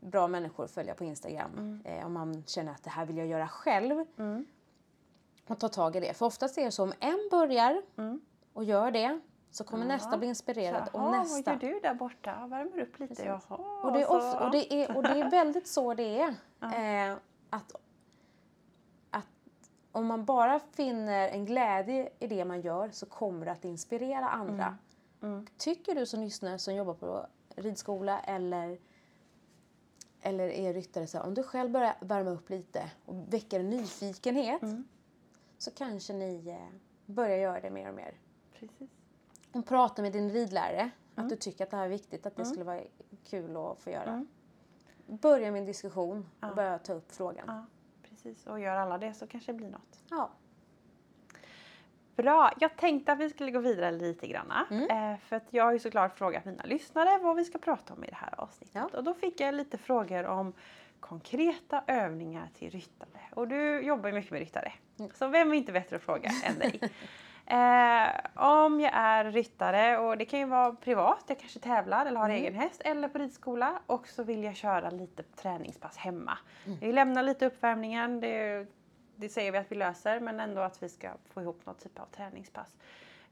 bra människor att följa på Instagram. Mm. Eh, om man känner att det här vill jag göra själv. Och ta tag i det. För oftast är det så om en börjar och gör det så kommer nästa bli inspirerad och Jaha, nästa. vad gör du där borta? Värmer upp lite. Jaha, Och det, är så- ofta, och, det är, och det är väldigt så det är. Eh, att, att om man bara finner en glädje i det man gör så kommer det att inspirera andra. Tycker du som lyssnar som jobbar på ridskola eller, eller är ryttare, så här, om du själv börjar värma upp lite och väcker en nyfikenhet så kanske ni eh, börjar göra det mer och mer. Precis. Och prata med din ridlärare. Att du tycker att det här är viktigt, att det skulle vara kul att få göra. Börja med en diskussion och börja ta upp frågan. Ja, precis. Och gör alla det så kanske det blir något. Ja. Bra, jag tänkte att vi skulle gå vidare lite granna. Mm. Eh, för att jag har ju såklart frågat mina lyssnare vad vi ska prata om i det här avsnittet. Ja. Och då fick jag lite frågor om konkreta övningar till ryttare. Och du jobbar ju mycket med ryttare. Mm. Så vem är inte bättre att fråga än dig? Eh, om jag är ryttare och det kan ju vara privat, jag kanske tävlar eller har Mm. egen häst eller på ridskola och så vill jag köra lite träningspass hemma. Mm. Vi lämnar lite uppvärmningen, det, det säger vi att vi löser men ändå att vi ska få ihop något typ av träningspass.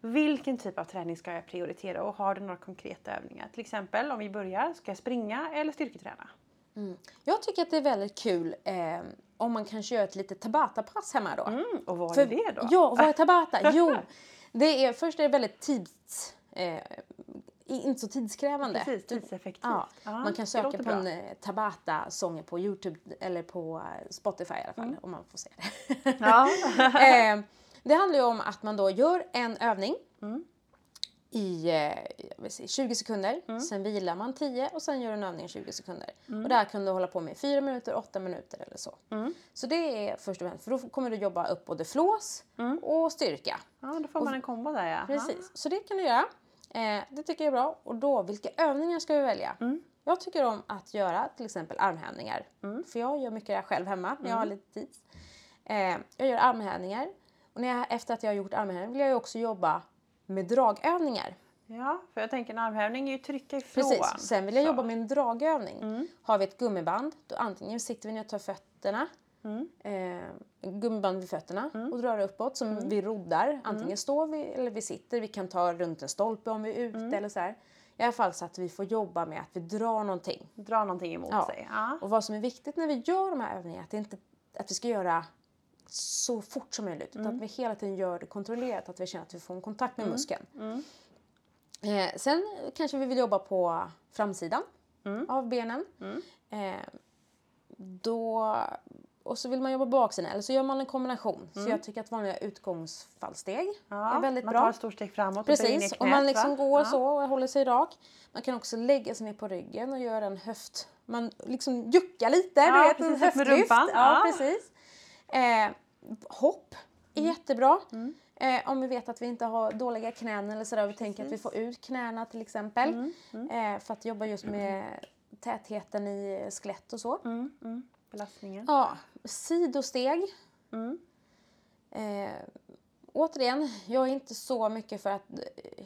Vilken typ av träning ska jag prioritera och har du några konkreta övningar? Till exempel om vi börjar, ska jag springa eller styrketräna? Jag tycker att det är väldigt kul eh, om man kanske gör ett litet Tabata-pass hemma då. Mm, och vad För- är det då? Ja, vad är Tabata? Jo, det är, först är det väldigt tids... Eh, inte så tidskrävande. Precis, tidseffektivt. Ja, Ja, man kan söka på en eh, Tabata-sånger på Youtube eller på eh, Spotify i alla fall, Mm. om man får se det. Ja. eh, det handlar ju om att man då gör en övning Mm. I eh, säga, 20 sekunder, Mm. sen vilar man 10 och sen gör en övning i 20 sekunder. Och det här kan du hålla på med i 4 minuter, 8 minuter eller så. Mm. Så det är först och främst, för då kommer du jobba upp både flås och styrka. ja, då får man en kombo där ja. Precis, så det kan du göra. Eh, det tycker jag är bra. Och då, vilka övningar ska vi välja? Mm. Jag tycker om att göra till exempel armhävningar. Mm. För jag gör mycket det här själv hemma när jag har lite tid. Eh, jag gör armhävningar. Och när jag, efter att jag har gjort armhävningar vill jag ju också jobba med dragövningar. Ja. för jag tänker en armhävning är ju trycka ifrån. Precis. Sen vill jag Så. jobba med en dragövning. Mm. Har vi ett gummiband, då antingen sitter vi ner och tar fötterna, Mm. eh, gummiband vid fötterna och drar uppåt som vi roddar. Antingen står vi eller vi sitter. Vi kan ta runt en stolpe om vi är ute Mm. eller så här. I alla fall så att vi får jobba med att vi drar någonting. Dra någonting emot Ja. sig. Ja. Och vad som är viktigt när vi gör de här övningarna, att, det inte, att vi ska göra så fort som möjligt. Utan Mm. att vi hela tiden gör det kontrollerat, att vi känner att vi får en kontakt med muskeln. Mm. Eh, sen kanske vi vill jobba på framsidan Mm. av benen. Eh, då, och så vill man jobba baksidan, eller så gör man en kombination. Så jag tycker att vanliga utgångsfallsteg Mm. Ja, är väldigt man bra. tar ett stort steg framåt och böjer ner Precis, knät, om man liksom va? går ja. så och håller sig rak. Man kan också lägga sig ner på ryggen och göra en höft... Man liksom juckar lite, Ja, du vet, precis, en upp med höftlyft. rumpan. Ja. precis. Eh, hopp är jättebra. Mm. Eh, om vi vet att vi inte har dåliga knän eller sådär. Vi tänker att vi får ut knäna till exempel. Mm, Eh, för att jobba just med tätheten i skelett och så. Mm, mm. Belastningen. Ja, sidosteg. Mm. Eh, återigen, jag är inte så mycket för att eh,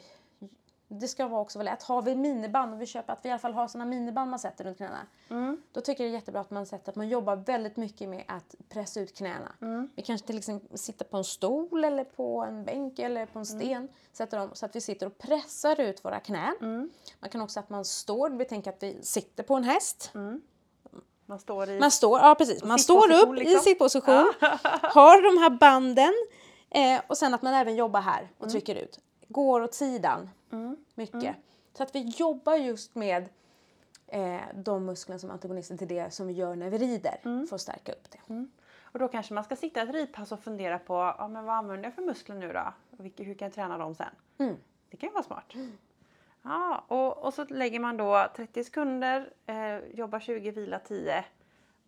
det ska vara också vara lätt. Har vi miniband och vi köper att vi i alla fall har såna miniband man sätter runt knäna. Mm. Då tycker jag det är jättebra att man sätter att man jobbar väldigt mycket med att pressa ut knäna. Mm. Vi kanske till exempel sitter på en stol eller på en bänk eller på en Mm. sten. Sätter dem så att vi sitter och pressar ut våra knän. Mm. Man kan också att man står, vi tänker att vi sitter på en häst. Man står i... Man står, ja precis, man står upp i liksom. sittposition, har de här banden eh, och sen att man även jobbar här och Mm. trycker ut. Går åt sidan mycket. Så att vi jobbar just med eh, de musklerna som antagonister till det som vi gör när vi rider Mm. för att stärka upp det. Och då kanske man ska sitta ett ridpass och fundera på ja, men vad använder jag för muskler nu då? Och vilka, hur kan jag träna dem sen? Mm. Det kan ju vara smart. Ja, och, och så lägger man då 30 sekunder, eh, jobbar 20, vila 10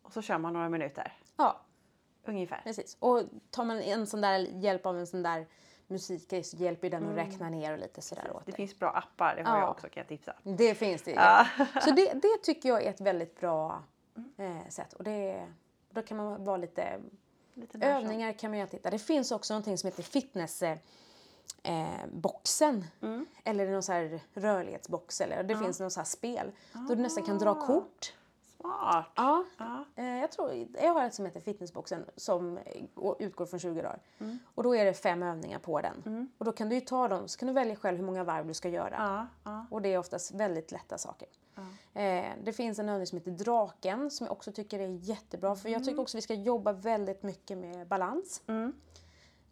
och så kör man några minuter. Ja, Ungefär. precis. Och tar man en sån där hjälp av en sån där så hjälper ju den att räkna ner och lite sådär åt Mm. Det dig. finns bra appar, det har Ja. jag också kan jag tipsa. Det finns det. Ja. Så det, det tycker jag är ett väldigt bra eh, sätt. Och det, då kan man vara lite... Lite. Övningar kan man göra. Titta. Det finns också någonting som heter fitness eh, eh, boxen. Mm. Eller någon så här rörlighetsbox. Eller det finns någon så här spel. Då du nästan kan Ah. dra kort. Smart! Ja. Ja. Eh, jag, tror, jag har ett som heter fitnessboxen som eh, går- utgår från 20 dagar. Mm. Och då är det fem övningar på den. Och då kan du ju ta dem, så kan du välja själv hur många varv du ska göra. Ja, ja. Och det är oftast väldigt lätta saker. Eh, det finns en övning som heter Draken som jag också tycker är jättebra. För jag tycker också vi ska jobba väldigt mycket med balans. Mm.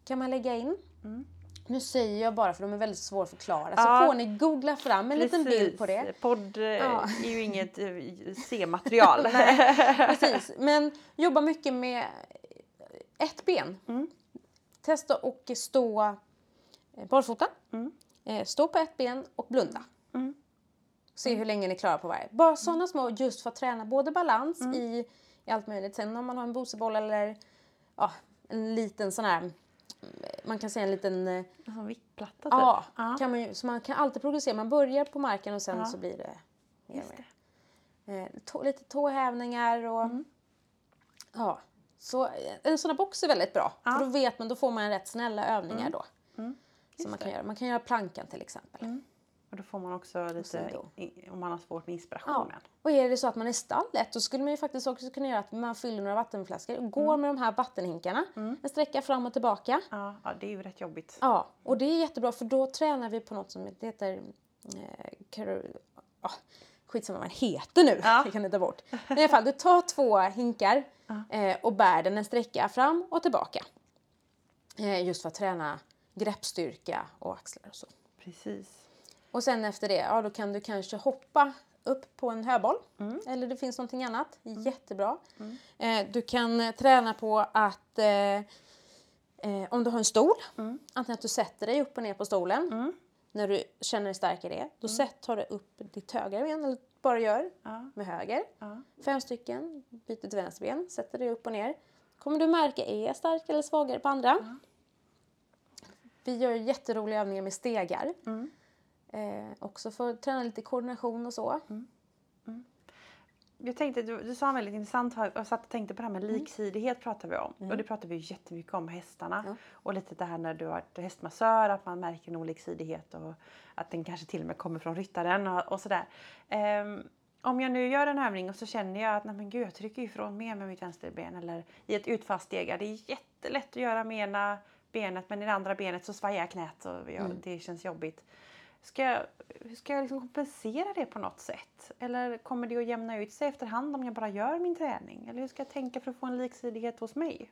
Kan man lägga in. Nu säger jag bara för de är väldigt förklara. Ja. Så får ni googla fram en liten bild på det. Podd eh, Ja. är ju inget eh, C-material. Precis. Men jobba mycket med ett ben. Mm. Testa och stå eh, barfota. Eh, stå på ett ben och blunda. Mm. Se hur länge ni klarar på varje. Bara sådana små just för att träna både balans Mm. i, i allt möjligt. Sen om man har en boseboll eller ja, en liten sån här, mm, man kan säga en liten eh, En sån viktplatta typ. Ja, Ja. Kan man, så man kan alltid progressera. Man börjar på marken och sen Ja. så blir det mer och mer. Eh, lite tåhävningar och Mm. ja. Så eh, en sån här box är väldigt bra. Ja. För då vet man, då får man rätt snälla övningar då. Mm. Som man det. kan göra. Man kan göra plankan till exempel. Och då får man också lite, i, om man har svårt med Ja. inspirationen. Och är det så att man är stallet då skulle man ju faktiskt också kunna göra att man fyller några vattenflaskor och går med de här vattenhinkarna. En sträcka fram och tillbaka. Ja, ja, det är ju rätt jobbigt. Ja, och det är jättebra för då tränar vi på något som heter... Eh, karo- skitsamma vad den heter nu, Ja. det kan jag ta bort. Men i alla fall, du tar två hinkar eh, och bär den en sträcka fram och tillbaka. Eh, just för att träna greppstyrka och axlar och så. Precis. Och sen efter det, ja då kan du kanske hoppa upp på en höboll. Eller det finns någonting annat. Jättebra. Eh, du kan eh, träna på att eh, eh, om du har en stol, antingen att du sätter dig upp och ner på stolen. När du känner dig stark i det. Då sätt, tar du upp ditt högra ben, eller bara gör Ja. med höger. Ja. Fem stycken, byter till vänster ben, sätter dig upp och ner. Kommer du märka, är jag stark eller svagare på andra? Vi gör jätteroliga övningar med stegar. Mm. Eh, också för att träna lite koordination och så. Jag tänkte, du, du sa en väldigt intressant sak, jag satt och tänkte på det här Mm. med liksidighet pratar vi om. Och det pratar vi ju jättemycket om hästarna. Ja. Och lite det här när du har varit hästmassör, att man märker en oliksidighet och att den kanske till och med kommer från ryttaren och, och sådär. Ehm, om jag nu gör en övning och så känner jag att nej men gud, jag trycker ifrån mer med mitt vänsterben eller i ett utfallsstega. Det är jättelätt att göra med ena benet men i det andra benet så svajar knät och jag, Mm. det känns jobbigt. Ska jag, ska jag liksom kompensera det på något sätt? Eller kommer det att jämna ut sig efterhand om jag bara gör min träning? Eller hur ska jag tänka för att få en liksidighet hos mig?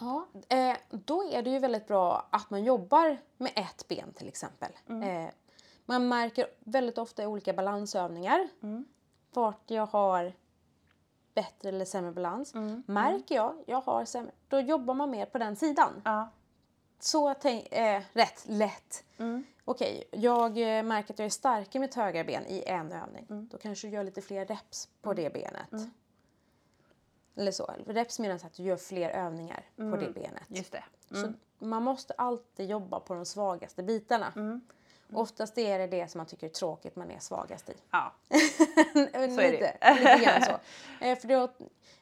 Ja, eh, då är det ju väldigt bra att man jobbar med ett ben till exempel. Eh, man märker väldigt ofta i olika balansövningar vart jag har bättre eller sämre balans. Märker jag, jag har sämre, då jobbar man mer på den sidan. Ja. Så tänk, eh, rätt lätt. Mm. Okej, jag eh, märker att jag är stark i mitt högra ben i en övning. Då kanske du gör lite fler reps på det benet. Eller så. Reps menas att du gör fler övningar på det benet. Just det. Så man måste alltid jobba på de svagaste bitarna. Oftast är det det som man tycker är tråkigt man är svagast i. Ja. Så är det lite grann så. Eh, för då, jag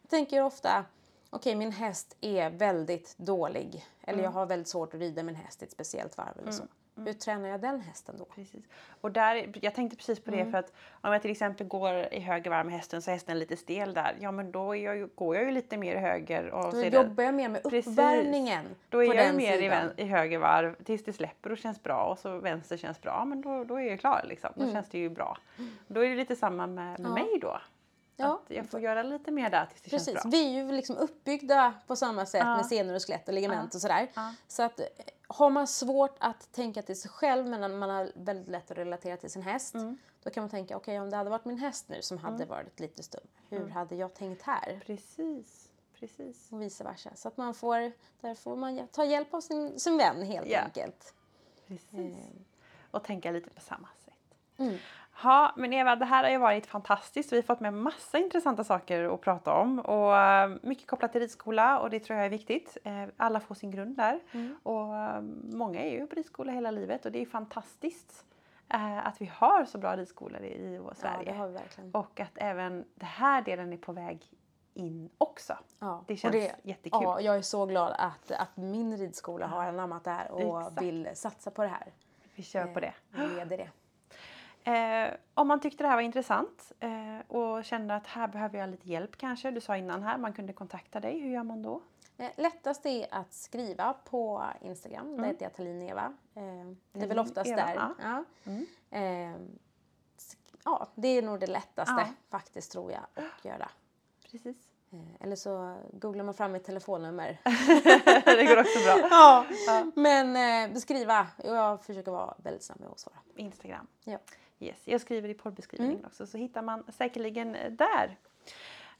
tänker ofta, okej min häst är väldigt dålig. Eller jag har väldigt svårt att rida min häst i ett speciellt varv eller så. Hur tränar jag den hästen då? Precis. Och där, jag tänkte precis på det för att om jag till exempel går i höger varv med hästen så är hästen lite stel där. Ja men då jag, går jag ju lite mer i höger. Och Då är det- jobbar jag mer med Precis. uppvärmningen Då är på jag den mer i, sidan. vän, i höger varv tills det släpper och känns bra och så vänster känns bra. Men då, då är jag klar liksom. Då känns det ju bra. Då är det lite samma med, med Ja. mig då. Ja, Att jag får göra lite mer där tills det Precis, känns bra. vi är ju liksom uppbyggda på samma sätt Ja. med senor och skelett och ligament och sådär. Ja. Så att eh, har man svårt att tänka till sig själv men man har väldigt lätt att relatera till sin häst. Mm. Då kan man tänka, okej om det hade varit min häst nu som hade varit lite stum, hur Mm. hade jag tänkt här? Precis. Precis. Och vice versa. Så att man får, där får man ta hjälp av sin, sin vän helt Ja. enkelt. Precis. Och tänka lite på samma sätt. Ja, men Eva, det här har ju varit fantastiskt. Vi har fått med massa intressanta saker att prata om och eh, mycket kopplat till ridskola och det tror jag är viktigt. Eh, Alla får sin grund där Mm. och eh, många är ju på ridskola hela livet och det är fantastiskt att vi har så bra ridskolor i, Ja, Sverige. det vi verkligen. Och att även den här delen är på väg in också. Ja. Det känns jättekul. Ja, jag är så glad att, att min ridskola har anammat det här och Exakt. vill satsa på det här. Vi kör på det. Och leder det. Eh, om man tyckte det här var intressant eh, och kände att här behöver jag lite hjälp kanske. Du sa innan här man kunde kontakta dig. Hur gör man då? Eh, Lättast är att skriva på Instagram. Där heter jag Tallin Eva. Eh, det är väl oftast Eva, där. ja. Mm. Eh, sk- ja, det är nog det lättaste Ja. faktiskt tror jag att göra. Precis. Eh, eller så googlar man fram mitt telefonnummer. det går också bra. ja. Ja. Men eh, skriva. Jag försöker vara väldigt snabb med att svara. Instagram. Ja. Yes. Jag skriver i poddbeskrivningen Mm. också så hittar man säkerligen eh, där.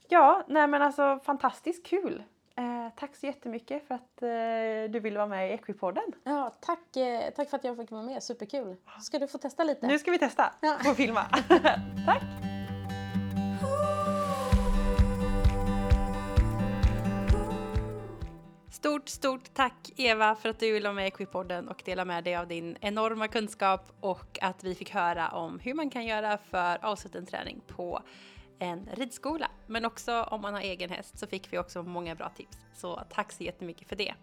Ja, nej men alltså fantastiskt kul Eh, tack så jättemycket för att eh, du ville vara med i Equipodden. Ja, tack, eh, tack för att jag fick vara med, superkul. Ska du få testa lite? Nu ska vi testa Ja. filma. tack! Stort, stort tack Eva för att du ville vara med i Equipodden och dela med dig av din enorma kunskap och att vi fick höra om hur man kan göra för avsluten träning på en ridskola. Men också om man har egen häst så fick vi också många bra tips. Så tack så jättemycket för det.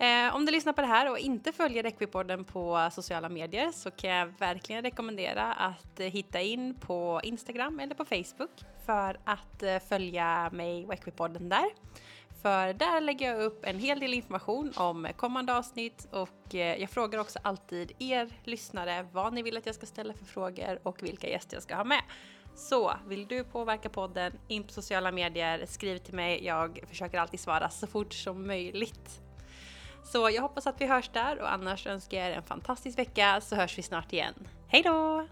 Eh, om du lyssnar på det här och inte följer Equipodden på sociala medier så kan jag verkligen rekommendera att hitta in på Instagram eller på Facebook för att eh, följa mig och Equipodden där. För där lägger jag upp en hel del information om kommande avsnitt och eh, jag frågar också alltid er lyssnare vad ni vill att jag ska ställa för frågor och vilka gäster jag ska ha med. Så vill du påverka podden, in på sociala medier, skriv till mig. Jag försöker alltid svara så fort som möjligt. Så jag hoppas att vi hörs där och annars önskar jag er en fantastisk vecka så hörs vi snart igen. Hej då!